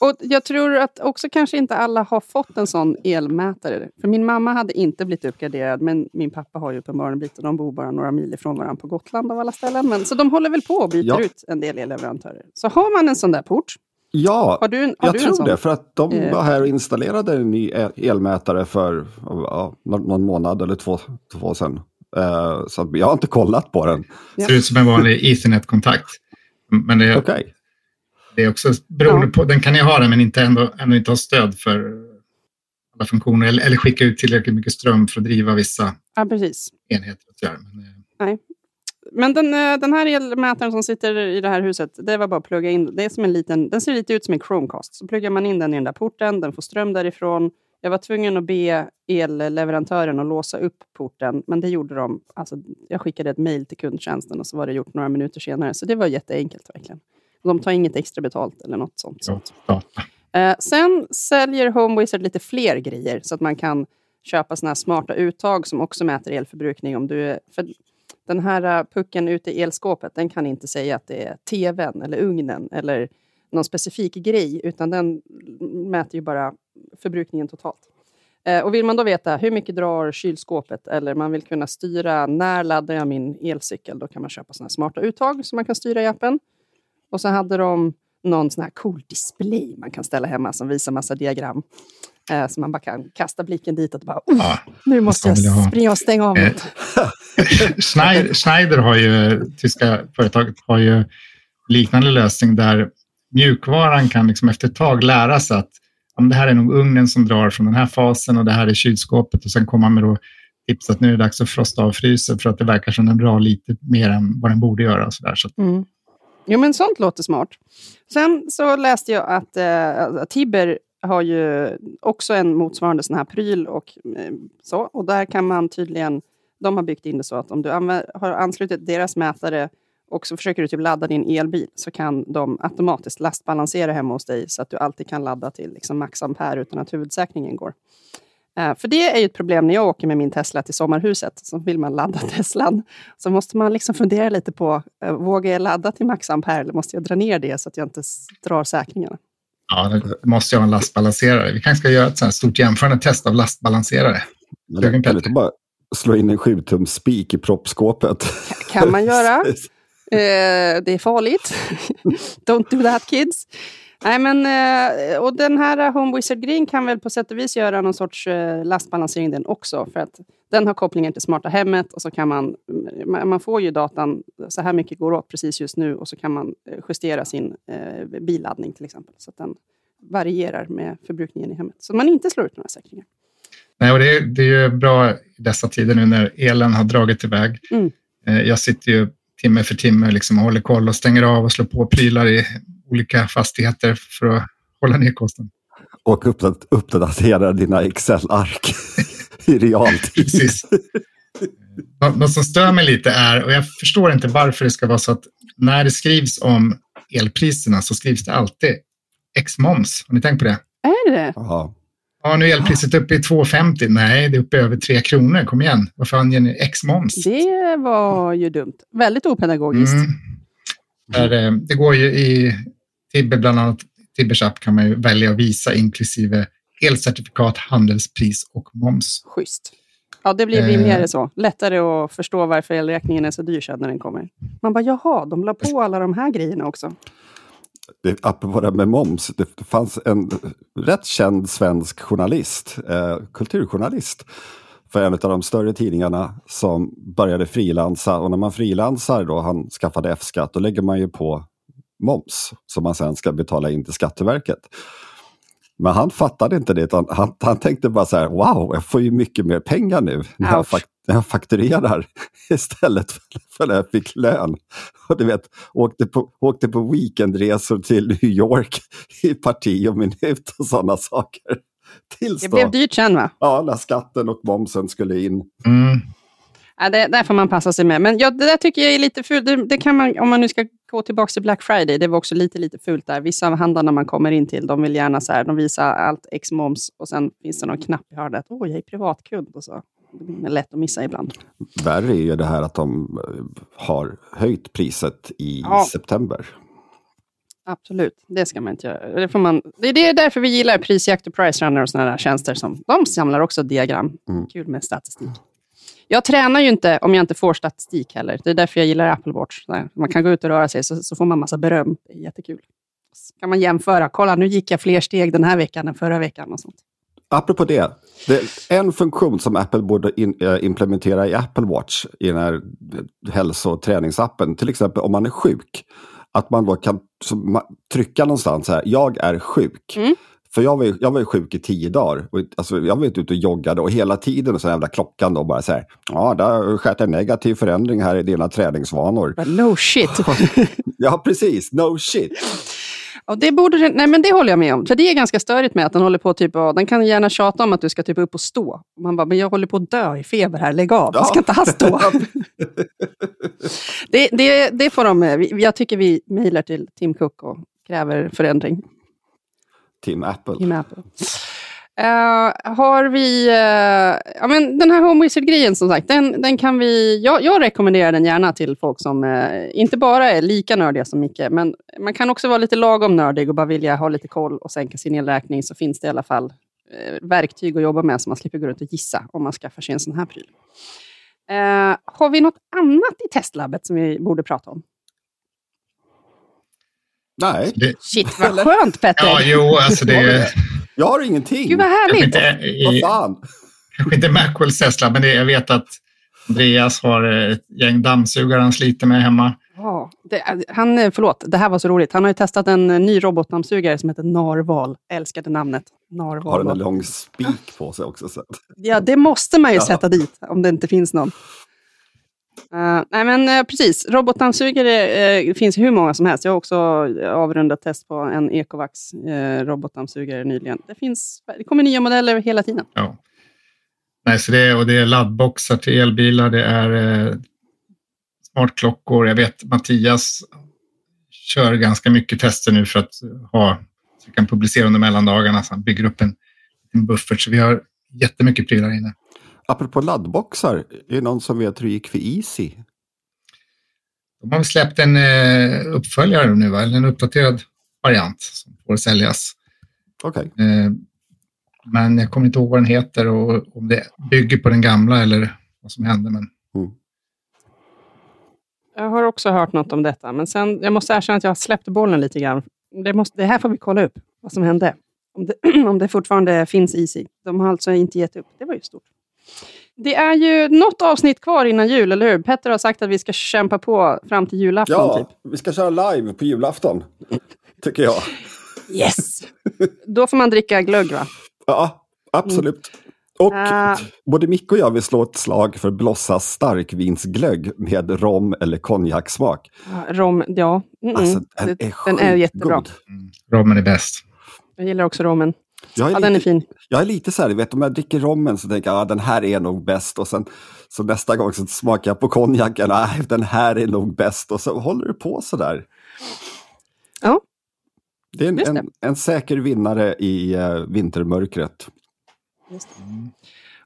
[SPEAKER 1] Och jag tror att också kanske inte alla har fått en sån elmätare. För min mamma hade inte blivit uppgraderad, men min pappa har ju uppenbarligen blivit och de bor bara några mil ifrån varandra på Gotland av alla ställen. Men, så de håller väl på och byter ja. ut en del elleverantörer. Så har man en sån där port
[SPEAKER 2] Ja, har du, har jag du tror det. För att de eh. var här och installerade en ny elmätare för ja, någon månad eller två, två sedan. Uh, så jag har inte kollat på den.
[SPEAKER 3] Det ser ut som en vanlig Ethernet-kontakt. Men det,
[SPEAKER 2] okay.
[SPEAKER 3] Det är också beroende ja. på, den kan ju ha den men inte ändå, ändå inte ha stöd för alla funktioner eller, eller skicka ut tillräckligt mycket ström för att driva vissa
[SPEAKER 1] ja, precis.
[SPEAKER 3] enheter. Men,
[SPEAKER 1] eh, Nej. Men den, eh, den här elmätaren som sitter i det här huset, det var bara att plugga in. Det är som en liten, den ser lite ut som en Chromecast. Så pluggar man in den i den där porten, den får ström därifrån. Jag var tvungen att be elleverantören att låsa upp porten, men det gjorde de. Alltså, jag skickade ett mejl till kundtjänsten och så var det gjort några minuter senare. Så det var jätteenkelt verkligen. De tar inget extra betalt eller något sånt.
[SPEAKER 3] Ja, ja.
[SPEAKER 1] Eh, sen säljer HomeWizard lite fler grejer så att man kan köpa såna här smarta uttag som också mäter elförbrukning. Om du, för den här eh, pucken ute i elskåpet, den kan inte säga att det är tvn eller ugnen eller någon specifik grej, utan den mäter ju bara förbrukningen totalt. Eh, och vill man då veta hur mycket drar kylskåpet eller man vill kunna styra när laddar jag min elcykel, då kan man köpa såna här smarta uttag som man kan styra i appen. Och så hade de någon sån här cool display man kan ställa hemma som visar massa diagram. Eh, så man bara kan kasta blicken dit och bara, oh, ja, nu måste jag, jag springa och stänga av eh,
[SPEAKER 3] Schneider, Schneider har ju, tyska företaget har ju liknande lösning där mjukvaran kan liksom efter ett tag lära sig att om det här är nog ugnen som drar från den här fasen och det här är kylskåpet och sen kommer man med då tips att nu är det dags att frosta av frysen för att det verkar som den drar lite mer än vad den borde göra. Och så där. Så
[SPEAKER 1] mm. Jo, men sånt låter smart. Sen så läste jag att eh, Tibber har ju också en motsvarande sån här pryl och eh, så. Och där kan man tydligen, de har byggt in det så att om du har anslutit deras mätare och så försöker du typ ladda din elbil så kan de automatiskt lastbalansera hemma hos dig så att du alltid kan ladda till liksom max ampere utan att huvudsäkringen går. Uh, för det är ju ett problem när jag åker med min Tesla till sommarhuset. Så vill man ladda Teslan så måste man liksom fundera lite på, uh, vågar jag ladda till max ampere eller måste jag dra ner det så att jag inte drar säkringarna?
[SPEAKER 3] Ja, det måste jag ha en lastbalanserare. Vi kanske ska göra ett sånt stort jämförande test av lastbalanserare.
[SPEAKER 2] kan du inte bara slå in en 7 tums spik i proppskåpet?
[SPEAKER 1] kan man göra. Eh, det är farligt. Don't do that kids. Nej, men, eh, och den här Home Wizard Green kan väl på sätt och vis göra någon sorts eh, lastbalansering den också. För att den har kopplingen till smarta hemmet och så kan man, man får ju datan, så här mycket går åt precis just nu och så kan man justera sin eh, billaddning till exempel. Så att den varierar med förbrukningen i hemmet. Så man inte slår ut några säkringar.
[SPEAKER 3] Nej, och det, är, det är ju bra i dessa tider nu när elen har dragit iväg. Mm. Jag sitter ju timme för timme liksom, och håller koll och stänger av och slår på prylar i olika fastigheter för att hålla ner kostnaden.
[SPEAKER 2] Och uppdatera dina Excel-ark i realtid.
[SPEAKER 3] Precis. Något som stör mig lite är, och jag förstår inte varför det ska vara så att när det skrivs om elpriserna så skrivs det alltid X-moms. Har ni tänkt på det?
[SPEAKER 1] Är det?
[SPEAKER 2] Aha.
[SPEAKER 3] Ja, nu är elpriset uppe i 2,50. Nej, det är uppe i över 3 kronor. Kom igen, varför anger ni X-moms?
[SPEAKER 1] Det var ju dumt. Väldigt opedagogiskt. Mm.
[SPEAKER 3] Där, eh, det går ju i Tibber, bland annat Tibbers app kan man ju välja att visa inklusive elcertifikat, handelspris och moms.
[SPEAKER 1] Schysst. Ja, det blir rimligare eh. så. Lättare att förstå varför elräkningen är så dyr sen när den kommer. Man bara, jaha, de la på alla de här grejerna också
[SPEAKER 2] det, apropå det med moms, det fanns en rätt känd svensk journalist, eh, kulturjournalist, för en av de större tidningarna som började frilansa. Och när man frilansar, då, han skaffade F-skatt, då lägger man ju på moms som man sen ska betala in till Skatteverket. Men han fattade inte det, utan han, han tänkte bara så här, wow, jag får ju mycket mer pengar nu när jag, fakt när jag fakturerar istället för när jag fick lön. Och du vet, åkte på, åkte på weekendresor till New York i parti och minut och sådana saker.
[SPEAKER 1] Tills det då, blev dyrt sen va?
[SPEAKER 2] Ja, när skatten och momsen skulle in.
[SPEAKER 3] Mm.
[SPEAKER 1] Ja, det, där får man passa sig med. Men ja, det där tycker jag är lite fult. Det, det, kan man, om man nu ska gå tillbaka till Black Friday, det var också lite, lite fult där. Vissa av handlarna man kommer in till, de vill gärna så här, de visar allt ex moms och sen finns det någon knapp i hörnet. Åh, jag är privatkund och så. Det är lätt att missa ibland.
[SPEAKER 2] Värre är ju det här att de eh, har höjt priset i ja. september.
[SPEAKER 1] Absolut, det ska man inte göra. Det, får man, det är därför vi gillar prisjakt och price runner och sådana där tjänster. Som, de samlar också diagram. Mm. Kul med statistik. Jag tränar ju inte om jag inte får statistik heller. Det är därför jag gillar Apple Watch. Man kan gå ut och röra sig så, så får man massa beröm. Det är jättekul. Så kan man jämföra. Kolla, nu gick jag fler steg den här veckan än förra veckan. Och sånt.
[SPEAKER 2] apropå det, det en funktion som Apple borde in, äh, implementera i Apple Watch, i den här hälso och träningsappen, till exempel om man är sjuk. Att man då kan så, trycka någonstans här, jag är sjuk.
[SPEAKER 1] Mm.
[SPEAKER 2] För jag var, ju, jag var ju sjuk i tio dagar. Och, alltså, jag var ute och joggade och hela tiden så jävla klockan då bara så här. Ja, det har skett en negativ förändring här i dina träningsvanor.
[SPEAKER 1] No shit.
[SPEAKER 2] ja, precis. No shit.
[SPEAKER 1] Och det, borde, nej men det håller jag med om. För det är ganska störigt med att den håller på typ, den kan gärna tjata om att du ska typ upp och stå. Man bara, men jag håller på att dö i feber här, lägg av. Ja. Ska inte han stå? det, det, det får de, jag tycker vi mejlar till Tim Cook och kräver förändring.
[SPEAKER 2] Tim Apple.
[SPEAKER 1] Tim Apple. Uh, har vi... Uh, ja, men den här Home Wizard-grejen som sagt, den, den kan vi... Jag, jag, rekommenderar den gärna till folk som uh, inte bara är lika nördiga som Micke, men man kan också vara lite lagom nördig och bara vilja ha lite koll och sänka sin elräkning, så finns det i alla fall verktyg att jobba med så man slipper gå runt och gissa om man skaffar sig en sån här pryl. har vi något annat i testlabbet som vi borde prata om?
[SPEAKER 2] Nej.
[SPEAKER 1] Det... Shit, vad skönt Petter!
[SPEAKER 3] Ja, jo, alltså det...
[SPEAKER 2] Jag har ingenting.
[SPEAKER 1] Gud vad härligt! Inte,
[SPEAKER 2] i, vad fan?
[SPEAKER 3] Kanske inte Macwells Tesla, men det, jag vet att Andreas har ett gäng dammsugare han sliter med hemma.
[SPEAKER 1] Ja, det, han, förlåt, det här var så roligt. Han har ju testat en ny robotdammsugare som heter Narval. Älskade namnet. Narval.
[SPEAKER 2] Har den en lång spik på sig också? Så.
[SPEAKER 1] Ja, det måste man ju ja. sätta dit om det inte finns någon. Uh, nej men uh, precis, robotdammsugare uh, finns hur många som helst. Jag har också avrundat test på en Ecovax uh, robotdammsugare nyligen. Det, finns, det kommer nya modeller hela tiden.
[SPEAKER 3] Ja. Nej, så det, är, och det är laddboxar till elbilar, det är smartklockor. Jag vet Mattias kör ganska mycket tester nu för att ha, så vi kan publicera under mellandagarna. Så han bygger upp en, en buffert. Så vi har jättemycket prylar inne.
[SPEAKER 2] Apropå laddboxar, är det någon som vet hur det gick för Easy?
[SPEAKER 3] De har släppt en eh, uppföljare nu, eller en uppdaterad variant som får säljas.
[SPEAKER 2] Okay.
[SPEAKER 3] Eh, men jag kommer inte ihåg vad den heter och om det bygger på den gamla eller vad som hände. Men... Mm.
[SPEAKER 1] Jag har också hört något om detta, men sen, jag måste erkänna att jag släppte bollen lite grann. Det, måste, det här får vi kolla upp, vad som hände. Om det, om det fortfarande finns Easy. De har alltså inte gett upp. Det var ju stort. Det är ju något avsnitt kvar innan jul, eller hur? Petter har sagt att vi ska kämpa på fram till julafton.
[SPEAKER 2] Ja,
[SPEAKER 1] typ.
[SPEAKER 2] vi ska köra live på julafton. Tycker jag.
[SPEAKER 1] Yes! Då får man dricka glögg, va?
[SPEAKER 2] Ja, absolut. Mm. Och uh, både Micke och jag vill slå ett slag för Blossas starkvinsglögg med rom eller konjaksmak.
[SPEAKER 1] Uh, rom, ja.
[SPEAKER 2] Mm, alltså, den, är, den är jättebra. Mm.
[SPEAKER 3] Rommen är bäst.
[SPEAKER 1] Jag gillar också rommen. Jag är ja, lite, den är fin.
[SPEAKER 2] Jag är lite så här, vet, om jag dricker rommen så tänker jag att ah, den här är nog bäst. Och sen så nästa gång så smakar jag på konjaken, nej, den här är nog bäst. Och så håller du på så där.
[SPEAKER 1] Ja.
[SPEAKER 2] Det är en, en, en, säker vinnare i uh, vintermörkret.
[SPEAKER 1] Just det.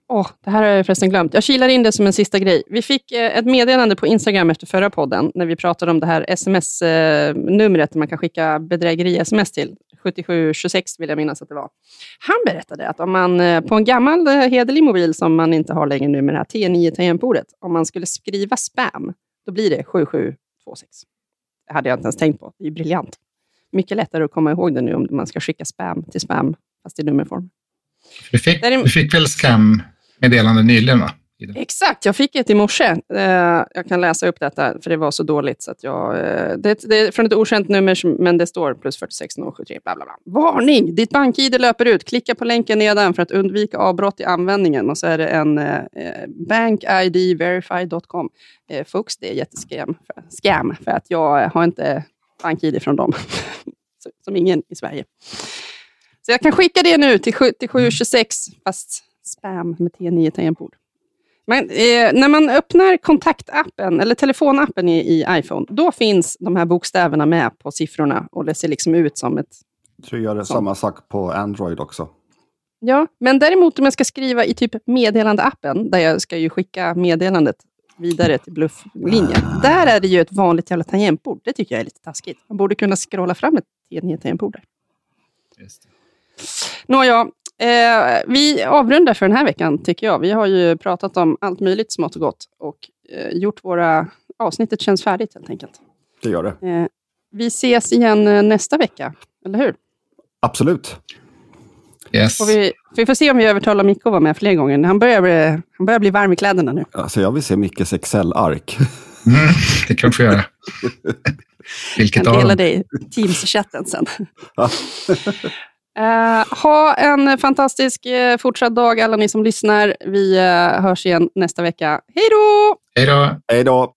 [SPEAKER 1] Oh, det här har jag förresten glömt. Jag kilar in det som en sista grej. Vi fick eh, ett meddelande på Instagram efter förra podden, när vi pratade om det här sms-numret eh, man kan skicka bedrägeri-sms till. 7726 vill jag minnas att det var. Han berättade att om man eh, på en gammal eh, hederlig mobil som man inte har längre nu med det här T9-tangentbordet, om man skulle skriva spam, då blir det 7726. Det hade jag inte ens tänkt på. Det är briljant. Mycket lättare att komma ihåg det nu om man ska skicka spam till spam, fast i nummerform.
[SPEAKER 3] Du fick, du fick väl scam-meddelande nyligen? Va?
[SPEAKER 1] Exakt, jag fick ett i morse. Eh, jag kan läsa upp detta, för det var så dåligt. Så att jag, eh, det, det, är från ett okänt nummer, men det står plus 46 073. Bla, bla, bla. Varning! Ditt bank-id löper ut. Klicka på länken nedan för att undvika avbrott i användningen. Och så är det en eh, bankidverify.com. Eh, det är jättescam för, scam, för att jag har inte bank-id från dem. Som ingen i Sverige. Så jag kan skicka det nu till, till 726, fast spam med T9 tangentbord. Men, eh, när man öppnar kontaktappen, eller telefonappen i, i, iPhone, då finns de här bokstäverna med på siffrorna och det ser liksom ut som ett...
[SPEAKER 2] Jag tror jag gör det samma sak på Android också.
[SPEAKER 1] Ja, men däremot om jag ska skriva i typ meddelandeappen, där jag ska ju skicka meddelandet vidare till blufflinjen. Där är det ju ett vanligt jävla tangentbord. Det tycker jag är lite taskigt. Man borde kunna scrolla fram ett tangentbord där. Nåja, Eh, vi avrundar för den här veckan, tycker jag. Vi har ju pratat om allt möjligt smått och gott och eh, gjort våra... Avsnittet känns färdigt, helt enkelt.
[SPEAKER 2] Det gör det. Eh,
[SPEAKER 1] vi ses igen eh, nästa vecka, eller hur?
[SPEAKER 2] Absolut.
[SPEAKER 3] Yes.
[SPEAKER 1] Och vi, vi får se om vi övertalar Micke att vara med fler gånger. Han börjar, bli, han börjar bli varm i kläderna nu.
[SPEAKER 2] Alltså, jag vill se Mickes Excel-ark.
[SPEAKER 3] Mm, det kan du få göra. Vilket
[SPEAKER 1] jag
[SPEAKER 3] kan
[SPEAKER 1] dela dig Teams-chatten sen. Eh, ha en fantastisk eh, fortsatt dag alla ni som lyssnar. Vi eh, hörs igen nästa vecka.
[SPEAKER 3] Hej då!
[SPEAKER 2] Hej då!